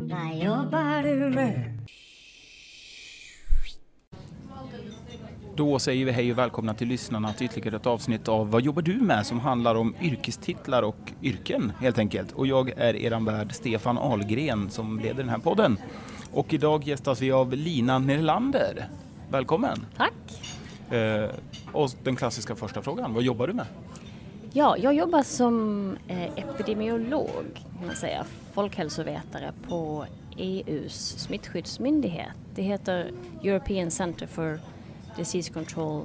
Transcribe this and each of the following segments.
Vad jobbar du med? Då säger vi hej och välkomna till lyssnarna till ytterligare ett avsnitt av Vad jobbar du med? som handlar om yrkestitlar och yrken helt enkelt. Och jag är eran värd Stefan Ahlgren som leder den här podden. Och idag gästas vi av Lina Nerlander. Välkommen! Tack! Eh, och den klassiska första frågan, vad jobbar du med? Ja, jag jobbar som eh, epidemiolog, kan man säga, folkhälsovetare på EUs smittskyddsmyndighet. Det heter European Center for Disease Control,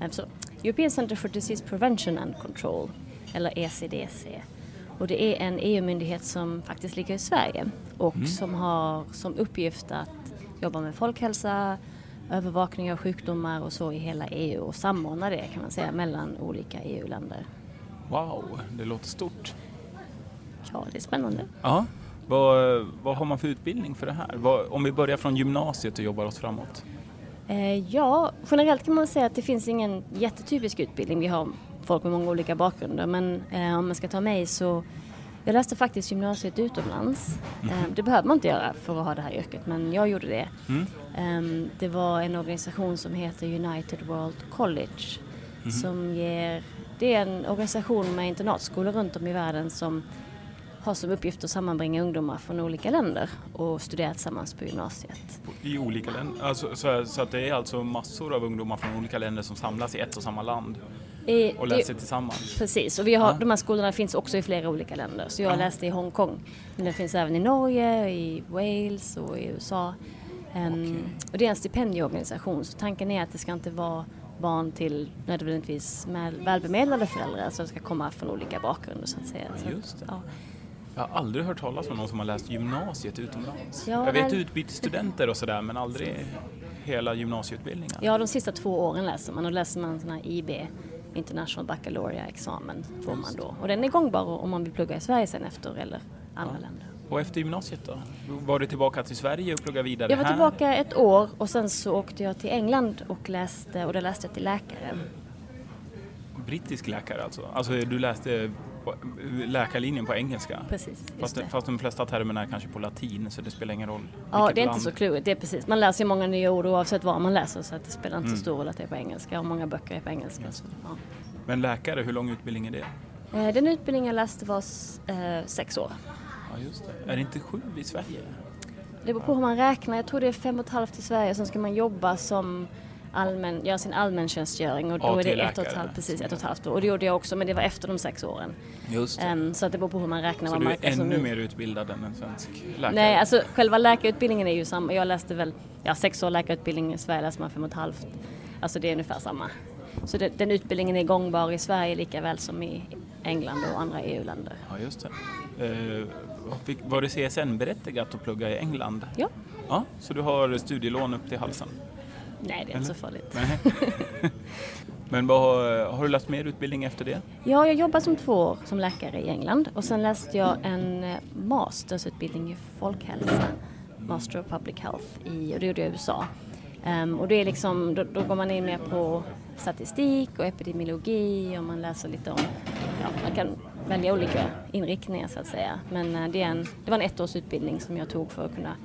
alltså European Center for Disease Prevention and Control, eller ECDC. Och det är en EU-myndighet som faktiskt ligger i Sverige och Mm. som har som uppgift att jobba med folkhälsa, övervakning av sjukdomar och så i hela EU och samordna det kan man säga mellan olika EU-länder. Wow, det låter stort. Ja, det är spännande. Ja. Vad, vad har man för utbildning för det här? Vad, om vi börjar från gymnasiet och jobbar oss framåt. Eh, ja, generellt kan man säga att det finns ingen jättetypisk utbildning. Vi har folk med många olika bakgrunder men eh, om man ska ta mig så jag läste faktiskt gymnasiet utomlands. Eh, det behöver man inte göra för att ha det här yrket men jag gjorde det. Mm. Ehm, det var en organisation som heter United World College som ger, det är en organisation med internatskolor runt om i världen som har som uppgift att sammanbringa ungdomar från olika länder och studera tillsammans på gymnasiet. I olika länder? Alltså, så, så att det är alltså massor av ungdomar från olika länder som samlas i ett och samma land I, och det- läser tillsammans? Precis, och vi har, Ja. de här skolorna finns också i flera olika länder. Så jag Ja. läste i Hongkong, men den finns även i Norge, i Wales och i USA. Ehm, Okej. Och det är en stipendieorganisation, så tanken är att det ska inte vara barn till nödvändigtvis med välbemedlade föräldrar som ska komma från olika bakgrunder så att säga. Just det. Ja. Jag har aldrig hört talas om någon som har läst gymnasiet utomlands. Ja, jag vet utbytesstudenter och sådär men aldrig hela gymnasieutbildningen. ja, de sista två åren läser man och läser man sån här IB, International Baccalaureate-examen får man då. Och den är gångbar om man vill plugga i Sverige sen efter eller andra länder. Och efter gymnasiet då? Var du tillbaka till Sverige och pluggade vidare Jag var här? tillbaka ett år och sen så åkte jag till England och läste, och där läste jag till läkare. Brittisk läkare alltså? Alltså du läste på- läkarlinjen på engelska? Precis, Fast, det. fast de flesta termerna är kanske på latin så det spelar ingen roll. Ja, det är inte land. så klurigt, det är precis. Man lär sig många nya ord oavsett var man läser så att det spelar inte Mm. så stor roll att det är på engelska och många böcker är på engelska. Så, ja. Men läkare, hur lång utbildning är det? Eh, Den utbildning jag läste var eh, sex år. Ja, just det. Är det inte sju i Sverige? Det beror på hur man räknar. Jag tror det är fem och ett halvt i Sverige. Sen ska man jobba som allmän, göra sin allmäntjänstgöring och då är det ett och ett halvt, precis ett och ett halvt år. Och det gjorde jag också men det var efter de sex åren. Just Ehm, så att det beror på hur man räknar. Så du är ännu nu. mer utbildad än en svensk läkare? Nej, alltså själva läkarutbildningen är ju samma. Jag läste väl, ja sex år läkarutbildning i Sverige läser man fem och ett halvt. Alltså det är ungefär samma. Så det, den utbildningen är gångbar i Sverige lika väl som i England och andra EU-länder. Ja, just det. Eh, fick- var det CSN-berättigat att plugga i England? Ja. Ja, så du har studielån upp till halsen? Nej, det är inte så farligt. Men vad, har- du läst mer utbildning efter det? Ja, jag jobbade som två år som läkare i England och sen läste jag en eh, mastersutbildning i folkhälsa, Master of Public Health, i, och det gjorde jag i USA. Ehm, och det är liksom, då, då går man in mer på statistik och epidemiologi och man läser lite om, ja, man kan välja olika inriktningar så att säga. Men eh, det, en, det var en ettårsutbildning som jag tog för att kunna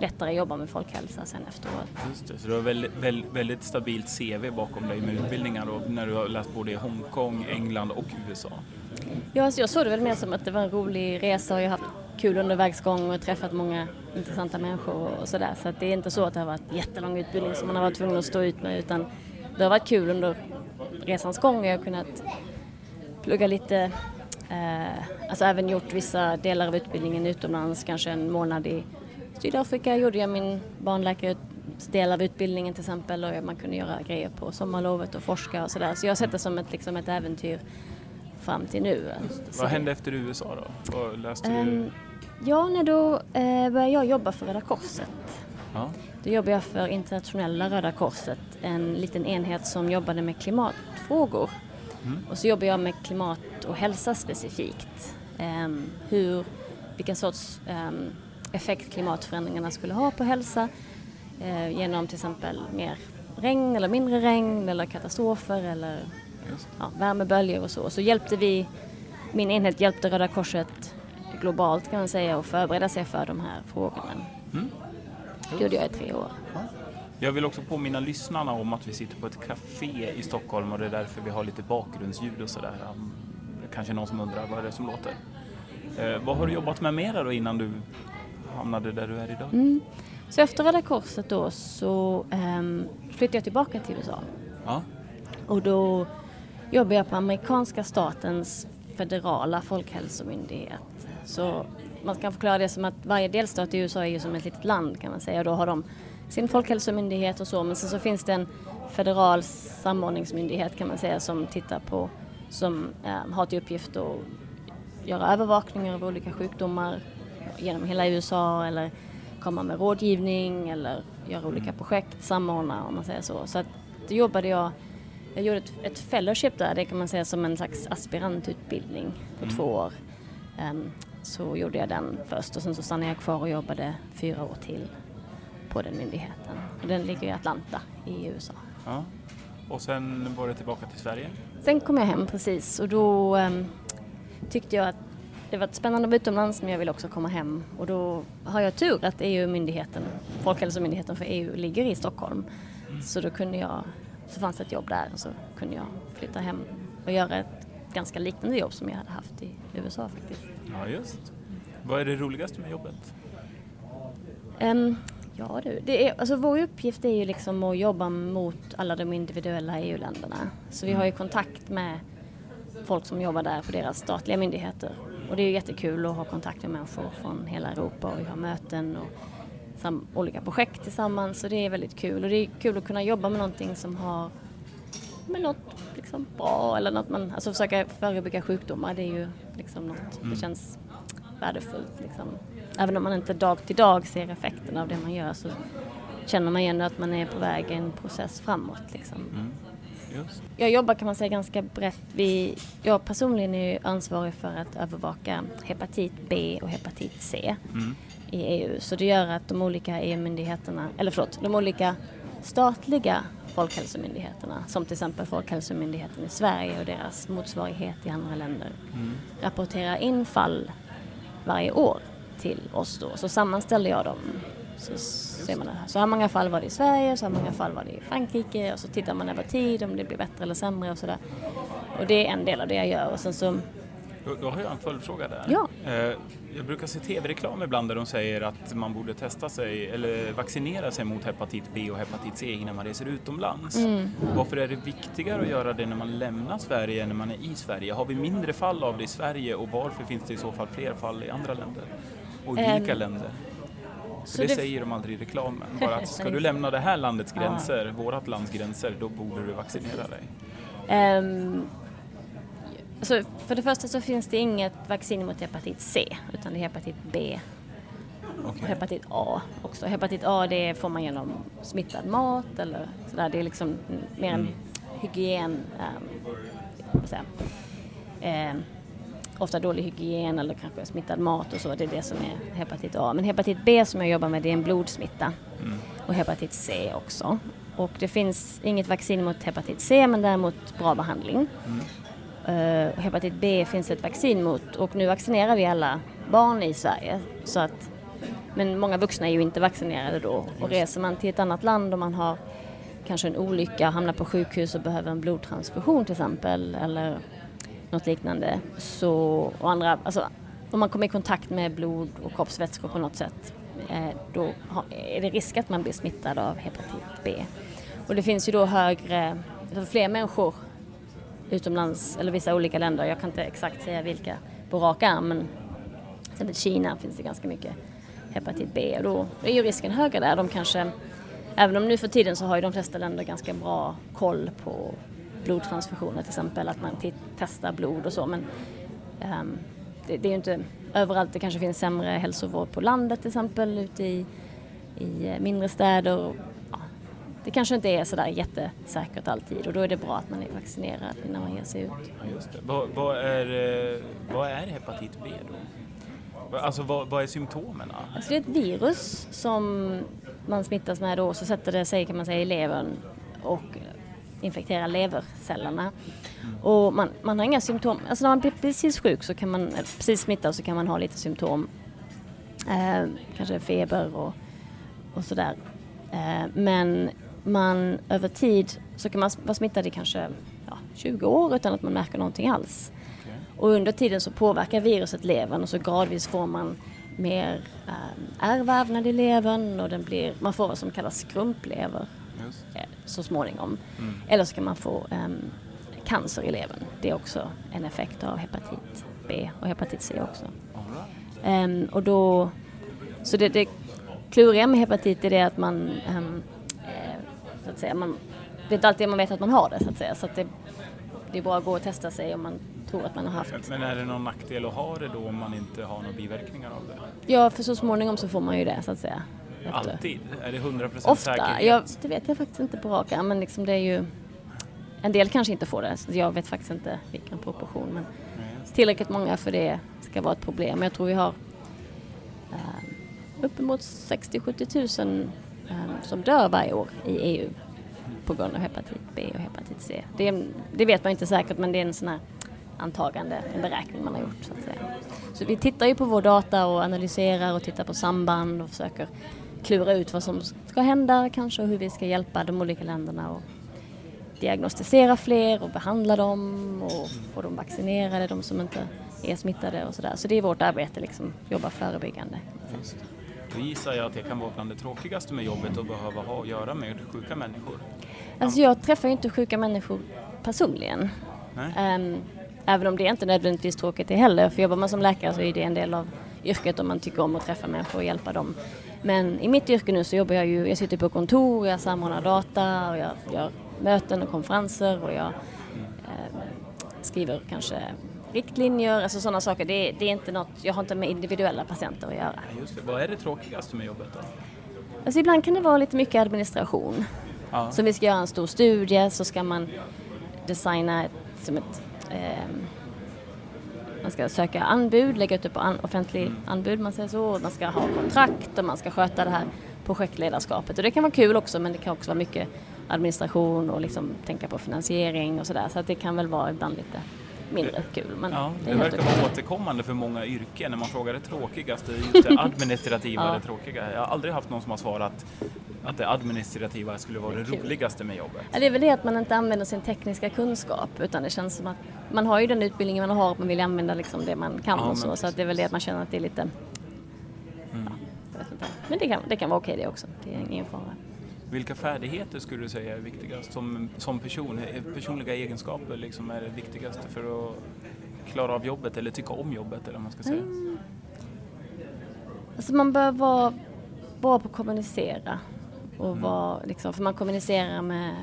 lättare jobba med folkhälsa sen efteråt. Just det, så du har väldigt, väldigt, väldigt stabilt CV bakom dig med utbildningar och när du har läst både i Hongkong, England och USA. Ja, alltså jag såg det väl mer som att det var en rolig resa och jag har haft kul under vägs gång och träffat många intressanta människor och sådär. Så att det är inte så att det har varit jättelång utbildning som man har varit tvungen att stå ut med utan det har varit kul under resans gång och jag har kunnat plugga lite, eh, alltså även gjort vissa delar av utbildningen utomlands, kanske en månad i Sydafrika gjorde jag min barnläkare del av utbildningen till exempel och man kunde göra grejer på sommarlovet och forska och sådär. Så jag har sett det som ett, liksom ett äventyr fram till nu. Så Vad hände efter USA då? Vad läste du? Ehm, ja, när då eh, började jag jobba för Röda Korset. Ja. Då jobbade jag för Internationella Röda Korset, en liten enhet som jobbade med klimatfrågor. Och så jobbar jag med klimat och hälsa specifikt. Ehm, hur, vilken sorts ehm, effekt klimatförändringarna skulle ha på hälsa eh, genom till exempel mer regn eller mindre regn eller katastrofer eller ja, värmeböljor och så. Så hjälpte vi, min enhet hjälpte Röda Korset globalt kan man säga och förbereda sig för de här frågorna. Mm. Det gjorde jag i tre år. Jag vill också påminna lyssnarna om att vi sitter på ett café i Stockholm och det är därför vi har lite bakgrundsljud och sådär. Um, Kanske någon som undrar vad är det som låter. Eh, vad har du jobbat med mera då innan du hamnade där du är idag? Mm. Så efter Röda Korset då så um, flyttade jag tillbaka till USA. Ja. Och då jobbade jag på amerikanska statens federala folkhälsomyndighet. Så man kan förklara det som att varje delstat i USA är ju som ett litet land kan man säga. Då har de sin folkhälsomyndighet och så men sen så finns det en federal samordningsmyndighet kan man säga som tittar på, som eh, har till uppgift att göra övervakningar av olika sjukdomar genom hela USA eller komma med rådgivning eller göra olika projekt, samordna om man säger så. Så att då jobbade jag, jag gjorde ett, ett fellowship där, det kan man säga som en slags aspirantutbildning på Mm. två år. Ehm, så gjorde jag den först och sen så stannade jag kvar och jobbade fyra år till på den myndigheten. Och den ligger i Atlanta i USA. ja. Och sen var det tillbaka till Sverige? Sen kom jag hem precis och då ehm, tyckte jag att det var spännande att vara utomlands men jag ville också komma hem och då har jag tur att EU-myndigheten, Folkhälsomyndigheten för EU ligger i Stockholm. Så då kunde jag, så fanns det ett jobb där och så kunde jag flytta hem och göra ett ganska liknande jobb som jag hade haft i USA faktiskt. Ja, just. Vad är det roligaste med jobbet? Ehm, ja du, det är, alltså vår uppgift är ju liksom att jobba mot alla de individuella EU-länderna. Så vi har ju kontakt med folk som jobbar där på deras statliga myndigheter. Och det är ju jättekul att ha kontakt med människor från hela Europa och vi har möten och olika projekt tillsammans. Så det är väldigt kul och det är kul att kunna jobba med någonting som har med något liksom bra eller något man, alltså försöka förebygga sjukdomar det är ju liksom något, det känns värdefullt liksom. Även om man inte dag till dag ser effekten av det man gör så känner man ju ändå att man är på väg i en process framåt liksom. Mm. Jag jobbar kan man säga ganska brett. Vi, jag personligen är ju ansvarig för att övervaka hepatit B och hepatit C Mm. i EU. Så det gör att de olika EU-myndigheterna, eller förlåt, de olika statliga folkhälsomyndigheterna, som till exempel Folkhälsomyndigheten i Sverige och deras motsvarighet i andra länder, Mm. rapporterar in fall varje år till oss då. Så sammanställer jag dem. Så ser man. Så här många fall var det i Sverige, så här många fall var det i Frankrike och så tittar man över tid om det blir bättre eller sämre och sådär. Och det är en del av det jag gör och sen så, Då, då har jag en följdfråga där. Ja. Eh, jag brukar se tv-reklam ibland där de säger att man borde testa sig eller vaccinera sig mot hepatit B och hepatit C innan man reser utomlands. Mm. Varför är det viktigare att göra det när man lämnar Sverige än när man är i Sverige? Har vi mindre fall av det i Sverige och varför finns det i så fall fler fall i andra länder? Och vilka Ehm, länder? För det, det- säger de aldrig i reklamen. Bara att ska du lämna det här landets Ja. gränser, vårat lands gränser, då borde du vaccinera dig. Ehm, alltså för det första så finns det inget vaccin mot hepatit C utan det är hepatit B och Okej. hepatit A också. Hepatit A det får man genom smittad mat eller sådär. Det är liksom mm, mer en hygien, um, vad säger Ehm, ofta dålig hygien eller kanske smittad mat och så. Det är det som är hepatit A. Men hepatit B som jag jobbar med det är en blodsmitta Mm. och hepatit C också. Och det finns inget vaccin mot hepatit C men däremot bra behandling. Eh, och hepatit B finns ett vaccin mot och nu vaccinerar vi alla barn i Sverige. Så att, men många vuxna är ju inte vaccinerade då och reser man till ett annat land och man har kanske en olycka, hamnar på sjukhus och behöver en blodtransfusion till exempel eller något liknande. Så, och andra, alltså, om man kommer i kontakt med blod och kroppsvätskor på något sätt eh, då har, är det risk att man blir smittad av hepatit B. Och det finns ju då högre, alltså fler människor utomlands eller vissa olika länder, jag kan inte exakt säga vilka på rak arm men till exempel Kina finns det ganska mycket hepatit B och då är ju risken högre där. De kanske, även om nu för tiden så har ju de flesta länder ganska bra koll på blodtransfusioner till exempel, att man testar blod och så men ehm, det, det är ju inte överallt, det kanske finns sämre hälsovård på landet till exempel ute i, i eh, mindre städer. Och, ja, det kanske inte är sådär jättesäkert alltid och då är det bra att man är vaccinerad innan man ger sig ut. Ja. Vad, vad, är, eh, vad är hepatit B då? Alltså vad, vad är symptomen? Alltså det är ett virus som man smittas med då så sätter det sig kan man säga i levern och infektera levercellerna. Och man, man har inga symptom, alltså när man blir precis sjuk så kan man, precis smittad så kan man ha lite symptom. Eh, kanske feber och, och sådär. Eh, men man över tid så kan man vara smittad i kanske ja, 20 år utan att man märker någonting alls. Och under tiden så påverkar viruset levern och så gradvis får man mer äh, ärrvävnad i levern och den blir, man får vad som kallas skrumplever eh, så småningom. Mm. Eller så kan man få ähm, cancer i levern. Det är också en effekt av hepatit B och hepatit C också. Ähm, och då, så det, det kluriga med hepatit är det att man, ähm, så att säga, man, det är inte alltid man vet att man har det så att säga. Så att det, det är bara att gå och testa sig om man tror att man har haft. Men är det någon nackdel att ha det då om man inte har några biverkningar av det? Ja, för så småningom så får man ju det så att säga. Alltid? Är det 100% Ofta. säkerhet? Jag, det vet jag faktiskt inte på rak arm, men liksom det är ju en del kanske inte får det, så jag vet faktiskt inte vilken proportion. Men tillräckligt många för det ska vara ett problem. Jag tror vi har uh, uppemot 60-70 000 um, som dör varje år i EU på grund av hepatit B och hepatit C. Det, det, vet man inte säkert men det är en sån här antagande, en beräkning man har gjort så att säga. Så vi tittar ju på vår data och analyserar och tittar på samband och försöker klura ut vad som ska hända kanske och hur vi ska hjälpa de olika länderna och diagnostisera fler och behandla dem och få dem vaccinerade, de som inte är smittade och sådär. Så det är vårt arbete, liksom, jobba förebyggande. Då gissar jag att det kan vara bland det tråkigaste med jobbet att behöva ha att göra med sjuka människor. Alltså jag träffar ju inte sjuka människor personligen. Um, även om det inte nödvändigtvis tråkigt det heller. För jobbar man som läkare så är det en del av yrket om man tycker om att träffa människor och hjälpa dem. Men i mitt yrke nu så jobbar jag ju, jag sitter på kontor, jag samordnar data och jag gör möten och konferenser och jag eh, skriver kanske riktlinjer, alltså sådana saker. Det, det, är inte något, jag har inte med individuella patienter att göra. Just det. Vad är det tråkigaste med jobbet då? Alltså ibland kan det vara lite mycket administration. Ja. Så vi ska göra en stor studie så ska man designa ett, som ett eh, man ska söka anbud, lägga ut det på an, offentlig mm. anbud, man säger så. Man ska ha kontrakt och man ska sköta det här projektledarskapet. Och det kan vara kul också men det kan också vara mycket administration och liksom tänka på finansiering och sådär. Så att det kan väl vara ibland lite mindre kul. Men ja, det, det verkar vara återkommande för många yrken när man frågar det tråkigaste, just det administrativa ja. det tråkiga. Jag har aldrig haft någon som har svarat att det administrativa skulle vara det, det roligaste med jobbet. Ja, det är väl det att man inte använder sin tekniska kunskap utan det känns som att man har ju den utbildningen man har och man vill använda liksom det man kan ja, och så. Så att det är väl det att man känner att det är lite... Mm. Ja, men det kan, det kan vara okej det också, det är ingen fara. Vilka färdigheter skulle du säga är viktigast som, som person? Personliga egenskaper liksom är det viktigaste för att klara av jobbet eller tycka om jobbet eller man ska säga? Mm. Alltså man bör vara bra på att kommunicera. Och mm. vara, liksom, för man kommunicerar med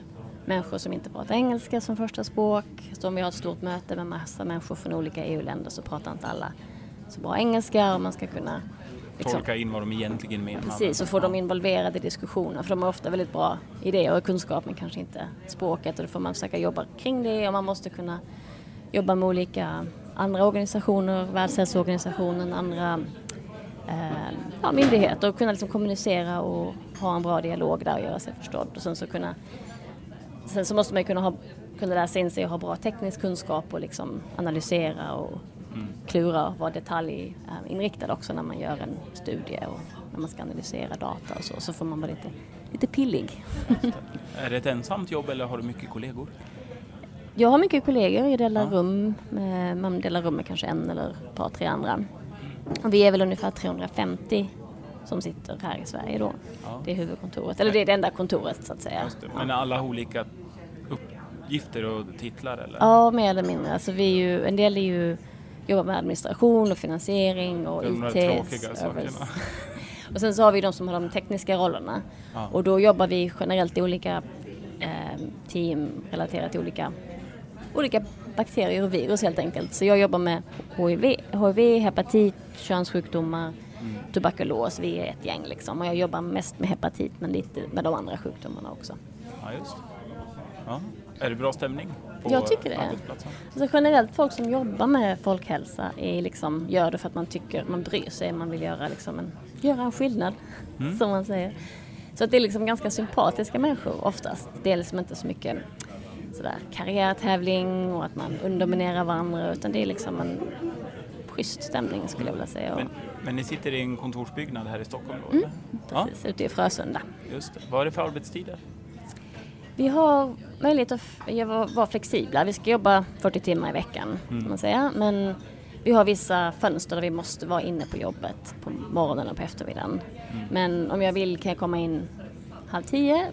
människor som inte pratar engelska som första språk. Så om vi har ett stort möte med massa människor från olika EU-länder så pratar inte alla så bra engelska och man ska kunna liksom, tolka in vad de egentligen menar. Precis, och få dem involverade i diskussioner för de har ofta väldigt bra idéer och kunskap men kanske inte språket och då får man försöka jobba kring det och man måste kunna jobba med olika andra organisationer, Världshälsoorganisationen, andra eh, ja, myndigheter och kunna liksom kommunicera och ha en bra dialog där och göra sig förstådd. Och sen så kunna Sen så måste man kunna, ha, kunna läsa in sig och ha bra teknisk kunskap och liksom analysera och mm. klura och vara detaljinriktad också när man gör en studie och när man ska analysera data och så, så får man vara lite, lite pillig. är det ett ensamt jobb eller har du mycket kollegor? Jag har mycket kollegor, jag delar ja. rum med, man delar rum med kanske en eller ett par, tre andra. Och vi är väl ungefär 350 som sitter här i Sverige då. Ja. Det är huvudkontoret, eller det är det enda kontoret så att säga. Men alla har olika uppgifter och titlar eller? Ja, mer eller mindre. Alltså vi är ju, en del är ju jobbar med administration och finansiering och de IT. tråkiga sakerna. och sen så har vi de som har de tekniska rollerna. Ja. Och då jobbar vi generellt i olika eh, team relaterat till olika, olika bakterier och virus helt enkelt. Så jag jobbar med HIV, HIV hepatit, könssjukdomar, mm. tuberkulos. Vi är ett gäng liksom. Och jag jobbar mest med hepatit men lite med de andra sjukdomarna också. Ja, just. Ja. Är det bra stämning? jag tycker det. Alltså generellt folk som jobbar med folkhälsa är liksom, gör det för att man tycker, man bryr sig, man vill göra, liksom en, göra en skillnad, mm. som man säger. Så att det är liksom ganska sympatiska människor oftast. Det är liksom inte så mycket sådär karriärtävling och att man underminerar varandra utan det är liksom en schysst stämning skulle jag vilja säga. Men, men ni sitter i en kontorsbyggnad här i Stockholm då? Mm, precis, ja. ute i Frösunda. Just det. Vad är det för arbetstider? Vi har möjlighet att vara flexibla. Vi ska jobba 40 timmar i veckan mm. kan man säga. Men vi har vissa fönster där vi måste vara inne på jobbet på morgonen och på eftermiddagen. Mm. Men om jag vill kan jag komma in halv tio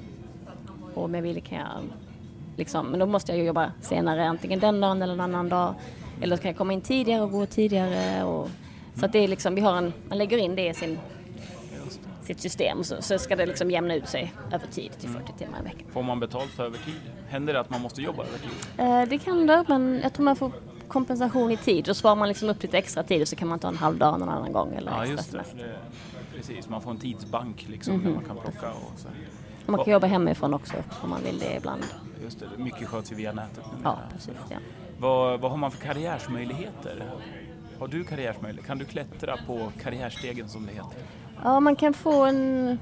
och om jag vill kan jag liksom, men då måste jag ju jobba senare antingen den dagen eller en annan dag. Eller så kan jag komma in tidigare och gå tidigare. Och, så att det är liksom, vi har en, man lägger in det i sin sitt system så, så ska det liksom jämna ut sig över tid till 40 mm. timmar i veckan. Får man betalt för övertid? Händer det att man måste jobba övertid? Eh, det kan det, men jag tror man får kompensation i tid. Då sparar man liksom upp lite extra tid och så kan man ta en halv dag någon annan gång eller ja, extra just det. det. Precis, man får en tidsbank liksom mm -hmm. där man kan plocka och så. Man kan jobba hemifrån också om man vill det ibland. Just det, mycket sköts ju via nätet Ja, precis. Ja. Vad, vad har man för karriärsmöjligheter? Har du karriärsmöjligheter? Kan du klättra på karriärstegen som det heter? Ja, man kan få en,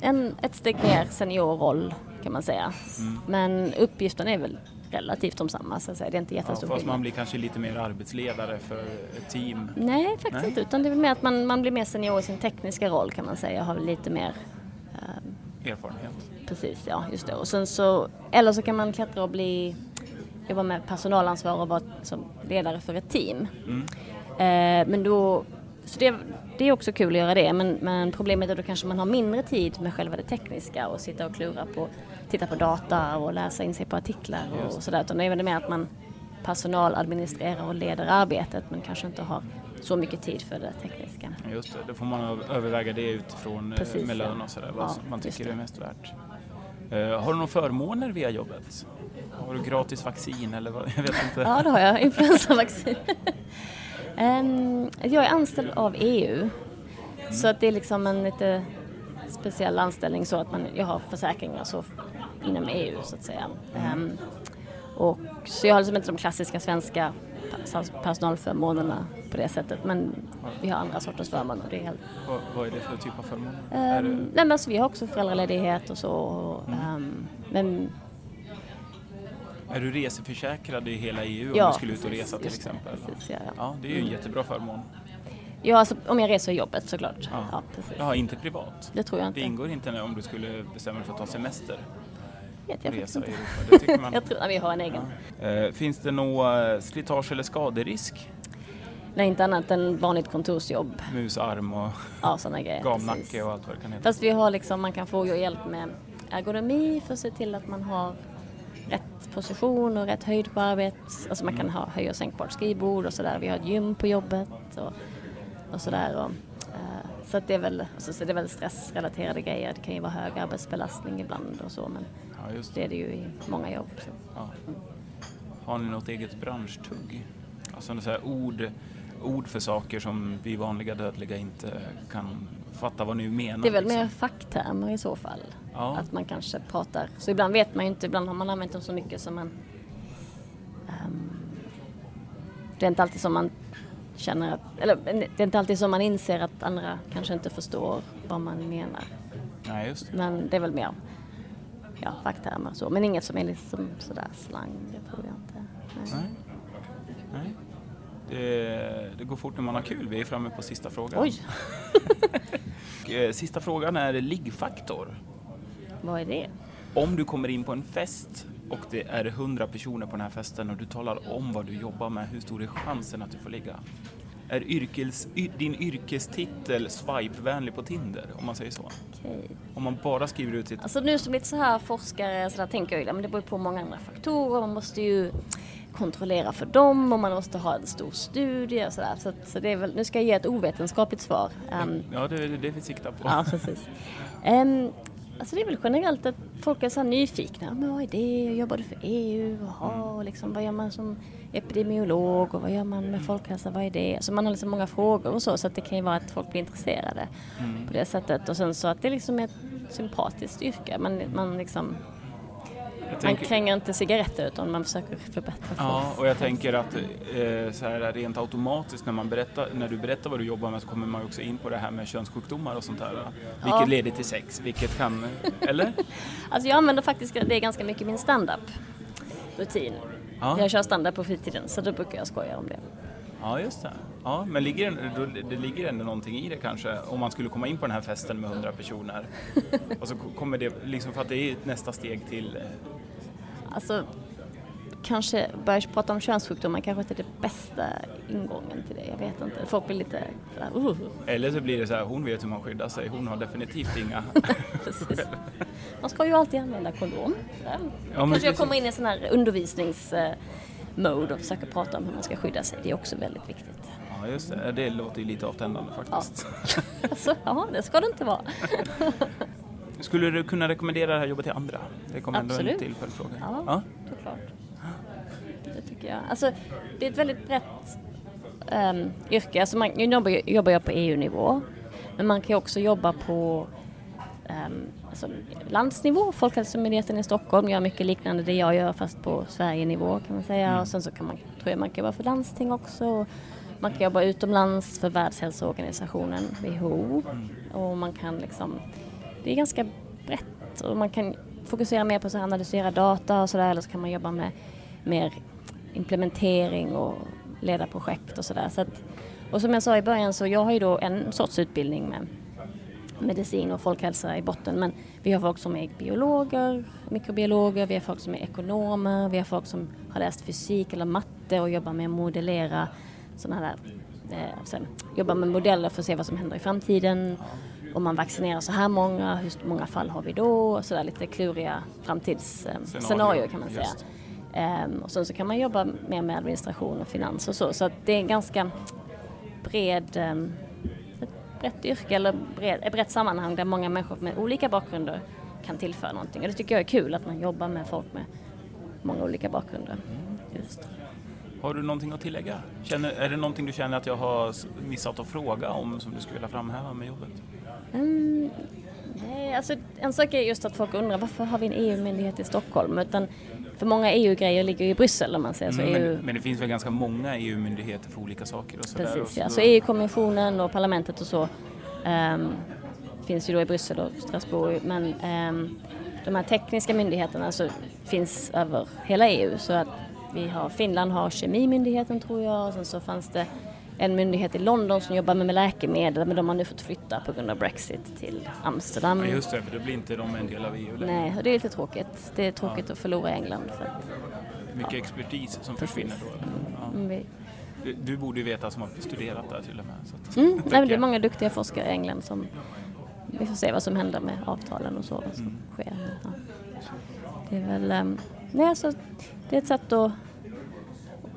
en, ett steg ner seniorroll kan man säga. Mm. Men uppgiften är väl relativt de samma så att säga. Det är inte jättestor ja, fast man blir kanske lite mer arbetsledare för ett team? Nej, faktiskt Nej. inte. Utan det är mer att man, man blir mer senior i sin tekniska roll kan man säga. Har lite mer um, erfarenhet. Precis, ja just det. Och sen så, eller så kan man klättra och bli jobba med personalansvar och vara som ledare för ett team. Mm. Eh, men då, så det, det, är också kul att göra det men, men problemet är då kanske man har mindre tid med själva det tekniska och sitta och klura på, titta på data och läsa in sig på artiklar och, och sådär. Utan det är väl mer att man personaladministrerar och leder arbetet men kanske inte har så mycket tid för det tekniska. Just det, då får man överväga det utifrån eh, Precis, med lön och sådär, vad ja, man tycker det. är mest värt. Eh, har du några förmåner via jobbet? Har du gratis vaccin eller vad? Jag vet inte. Ja, det har jag. Influensavaccin. um, jag är anställd av EU. Mm. Så att det är liksom en lite speciell anställning så att man, jag har försäkringar så inom EU så att säga. Um, och, så jag har liksom inte de klassiska svenska personalförmånerna på det sättet men vi har andra sorters förmåner. Det är helt... vad, vad är det för typ av förmåner? Um, det... nej, men alltså, vi har också föräldraledighet och så. Mm. Um, men är du reseförsäkrad i hela EU ja, om du skulle ut och resa till exempel? Precis, ja, ja. ja, det är ju en mm. jättebra förmån. Ja, alltså, om jag reser i jobbet såklart. Ja. Ja, precis. Jaha, inte privat? Det tror jag inte. Det ingår inte om du skulle bestämma dig för att ta semester? Vet jag resa i Europa? Man... jag tror att vi har en egen. Ja. Eh, finns det någon eh, slitage eller skaderisk? Nej, inte annat än vanligt kontorsjobb. Musarm och ja, såna grejer, gamnacke och allt vad det kan heta. Fast vi har liksom, man kan få hjälp med ergonomi för att se till att man har rätt position och rätt höjd på arbetet. Alltså man kan mm. ha höj och sänkbart skrivbord och sådär. Vi har ett gym på jobbet och, och sådär. Och, så att det är väl, alltså, så det är väl stressrelaterade grejer. Det kan ju vara hög arbetsbelastning ibland och så men ja, det. det är det ju i många jobb. Ja. Har ni något eget branschtugg? Alltså så här ord, ord för saker som vi vanliga dödliga inte kan fatta vad ni menar. Det är väl liksom. mer facktermer i så fall. Ja. Att man kanske pratar, så ibland vet man ju inte, ibland har man använt dem så mycket som man um, det är inte alltid som man känner att, eller det är inte alltid som man inser att andra kanske inte förstår vad man menar. Nej, just det. Men det är väl mer ja, facktermer så, men inget som är liksom sådär slang, det tror jag inte. Nej. Nej. Nej. Det, det, går fort när man har kul. Vi är framme på sista frågan. Oj! Eh, sista frågan är liggfaktor. Vad är det? Om du kommer in på en fest och det är hundra personer på den här festen och du talar om vad du jobbar med, hur stor är chansen att du får ligga? Är yrkes, din yrkestitel svipevänlig på Tinder, om man säger så? Okay. Om man bara skriver ut sitt... Alltså nu som lite så här forskare så där tänker jag men det beror på många andra faktorer. Man måste ju kontrollera för dem och man måste ha en stor studie och sådär. Så, så det är väl, nu ska jag ge ett ovetenskapligt svar. Um, ja, det är det vi siktar på. Ja, precis. Um, Alltså det är väl generellt att folk är så nyfikna. Men vad är det? Jobbar du för EU? Jaha, mm. liksom, vad gör man som epidemiolog? Och vad gör man med folkhälsa? Vad är det? Så man har liksom många frågor och så. Så att det kan ju vara att folk blir intresserade mm. på det sättet. Och sen så att det liksom är ett sympatiskt yrke. Man, man liksom man kränger inte cigaretter utan man försöker förbättra folk. Ja, och jag tänker att eh, så här, rent automatiskt när, man berättar, när du berättar vad du jobbar med så kommer man också in på det här med könssjukdomar och sånt där. Vilket ja. leder till sex, vilket kan, eller? Alltså jag använder faktiskt det ganska mycket i min standup. rutin. Ja. Jag kör standard på fritiden så då brukar jag skoja om det. Ja, just det. Ja, men ligger, det- det ligger ändå någonting i det kanske om man skulle komma in på den här festen med 100 personer. och så kommer det, liksom för att det är ett nästa steg till... Alltså, kanske börja prata om könssjukdomar kanske inte är det bästa ingången till det. Jag vet inte. Folk blir lite sådär, uh, Eller så blir det så här, hon vet hur man skyddar sig, hon har definitivt inga... Man ska ju alltid använda kondom. Men kanske jag kommer in i en sån här undervisningsmode och försöker prata om hur man ska skydda sig. Det är också väldigt viktigt. ja, just det. Det låter ju lite avtändande faktiskt. Alltså, ja, det ska det inte vara. Skulle du kunna rekommendera det här jobbet till andra? Det kommer ändå en Absolut. till följdfråga. Ja, Ja. såklart. Det tycker jag. Alltså, det är ett väldigt brett um, yrke. Alltså man, nu jobbar, jag- jobbar jag på EU-nivå. Men man kan också jobba på um, alltså, landsnivå. Folkhälsomyndigheten i Stockholm gör mycket liknande det jag gör fast på Sverige-nivå kan man säga. Och sen så kan man, tror jag man kan jobba för landsting också. Man kan jobba utomlands för Världshälsoorganisationen, WHO. Och man kan liksom, det är ganska brett och man kan fokusera mer på att analysera data och sådär eller så kan man jobba med mer implementering och leda projekt och sådär. Så att- och som jag sa i början så jag har ju då en sorts utbildning med medicin och folkhälsa i botten men vi har folk som är biologer, mikrobiologer, vi har folk som är ekonomer, vi har folk som har läst fysik eller matte och jobbar med att modellera sådana här, eh, jobbar med modeller för att se vad som händer i framtiden. Om man vaccinerar så här många, hur många fall har vi då? Och sådär lite kluriga framtidsscenarier kan man säga. Ehm, och sen så kan man jobba mer med administration och finans och så. Så att det är en ganska bred, ehm, ett brett yrke eller bred, ett brett sammanhang där många människor med olika bakgrunder kan tillföra någonting. Och det tycker jag är kul att man jobbar med folk med många olika bakgrunder. Just. Har du någonting att tillägga? Känner, är det någonting du känner att jag har missat att fråga om som du skulle vilja framhäva med jobbet? Mm, nej, alltså, en sak är just att folk undrar varför har vi en EU-myndighet i Stockholm? Utan för många EU-grejer ligger i Bryssel om man säger så. Mm, EU, men, men det finns väl ganska många EU-myndigheter för olika saker och och Precis, så ja. Så EU-kommissionen och parlamentet och så ehm, finns ju då i Bryssel och Strasbourg. Men ehm, de här tekniska myndigheterna så finns över hela EU. Så att vi har, Finland har kemimyndigheten tror jag och sen så fanns det en myndighet i London som jobbar med, med läkemedel men de har nu fått flytta på grund av Brexit till Amsterdam. Ja, just det, för då blir inte de en del av EU längre. Nej, och det är lite tråkigt. Det är tråkigt att förlora England. För, Mycket expertis som försvinner då. Ja. mm, Du, du borde ju veta som har studerat där till och med. Så att, Mm, nej, men det är många duktiga forskare i England som vi får se vad som händer med avtalen och så vad som Mm. sker. Ja. Det är väl, ehm, nej alltså, det är ett sätt att,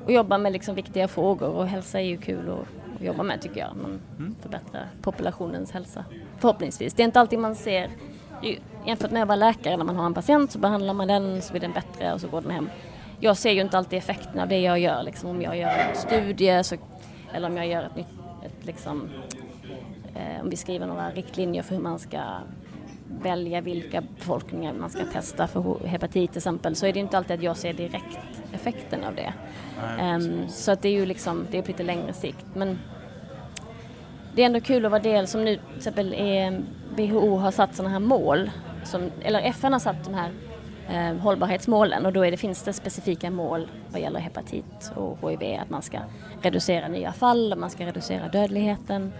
att jobba med liksom viktiga frågor och hälsa är ju kul att, att jobba med tycker jag. Man Mm. förbättrar populationens hälsa förhoppningsvis. Det är inte alltid man ser Jämfört med att vara läkare, när man har en patient så behandlar man den så blir den bättre och så går den hem. Jag ser ju inte alltid effekten av det jag gör. Liksom, om jag gör en studie så, eller om jag gör ett nytt, ett, liksom, eh, om vi skriver några riktlinjer för hur man ska välja vilka befolkningar man ska testa för hepatit till exempel så är det inte alltid att jag ser direkt effekten av det. Nej, Ehm, så att det är ju liksom, det är på lite längre sikt. Men det är ändå kul att vara del, som nu till exempel är, WHO har satt sådana här mål, som, eller FN har satt de här eh, hållbarhetsmålen och då är det, finns det specifika mål vad gäller hepatit och HIV, att man ska reducera nya fall och man ska reducera dödligheten.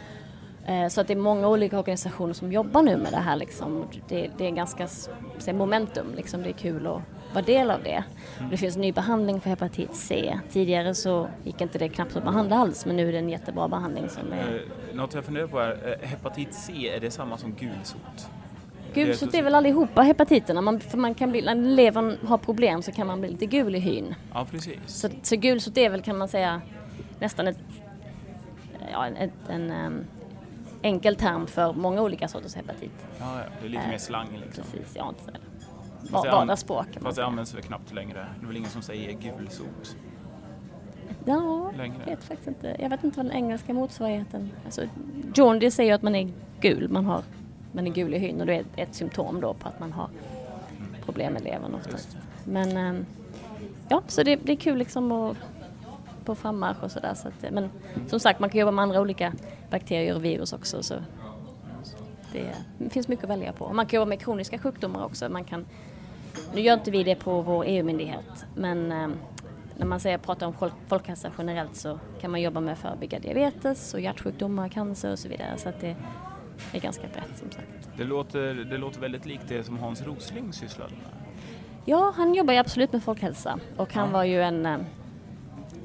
Eh, Så att det är många olika organisationer som jobbar nu med det här. Liksom. Det, det är ganska s- så momentum, liksom. det är kul att vara del av det. Det finns ny behandling för hepatit C. Tidigare så gick inte det knappt att behandla alls men nu är det en jättebra behandling som är... Eh, något jag funderar på är, eh, hepatit C, är det samma som gulsot? Gulsot är väl allihopa hepatiterna, man, för man kan bli, när levern har problem så kan man bli lite gul i hyn. Ja, precis. Så, så gulsot är väl kan man säga nästan ett, ja, en, ett, en em, enkel term för många olika sorters hepatit. Ja, ja, det är lite Eh, mer slang liksom. Precis, ja inte så. Fast det an- Vardagsspråk Fast det används väl knappt längre. Det är väl ingen som säger gulsot Ja, längre? jag vet faktiskt inte. Jag vet inte vad den engelska motsvarigheten... Alltså, jaundice säger ju att man är gul, man, har, man är gul i hyn och det är ett, ett symptom då på att man har problem med levern oftast. Men ehm, ja, så det, det är kul liksom att på frammarsch och sådär. Så att, men som sagt, man kan jobba med andra olika bakterier och virus också. Så det, det finns mycket att välja på. Man kan jobba med kroniska sjukdomar också. Man kan nu gör inte vi det på vår EU-myndighet, men eh, när man säger, pratar om folkhälsa generellt så kan man jobba med att förebygga diabetes och hjärtsjukdomar, cancer och så vidare. Så att det är ganska brett som sagt. Det låter, det låter väldigt likt det som Hans Rosling sysslade med. Ja, han jobbar ju absolut med folkhälsa och han ja. var ju en eh,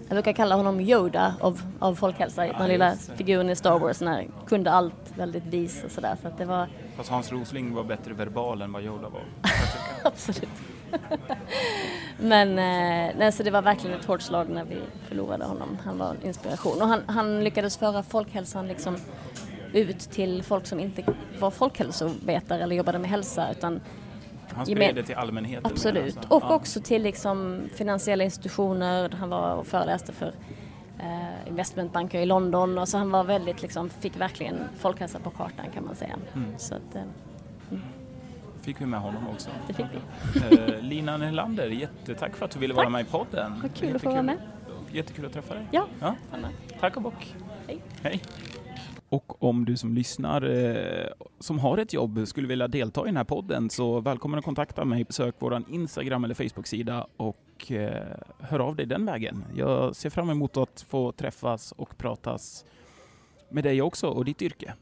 jag brukar kalla honom Yoda av, av folkhälsa, ja, den lilla figuren i Star Wars, när kunde allt, väldigt vis och sådär. Så att det var... Fast Hans Rosling var bättre verbal än vad Yoda var. Absolut. Men eh, nej, så det var verkligen ett hårt slag när vi förlorade honom. Han var en inspiration och han, han lyckades föra folkhälsan liksom ut till folk som inte var folkhälsovetare eller jobbade med hälsa utan han spred det till allmänheten? Absolut, alltså. och ja. också till liksom finansiella institutioner. Han var och föreläste för eh, investmentbanker i London och så han var väldigt liksom, fick verkligen folkhälsa på kartan kan man säga. Mm. Så att, eh, mm. Fick vi med honom också. Det fick vi. eh, Lina Nylander, jättetack för att du ville tack. vara med i podden. Vad kul att få vara med. Jättekul att träffa dig. Ja, ja. Tack och bock. Hej. Hej. Och om du som lyssnar eh, som har ett jobb skulle vilja delta i den här podden så välkommen att kontakta mig. Besök vår Instagram eller Facebook-sida och eh, hör av dig den vägen. Jag ser fram emot att få träffas och pratas med dig också och ditt yrke.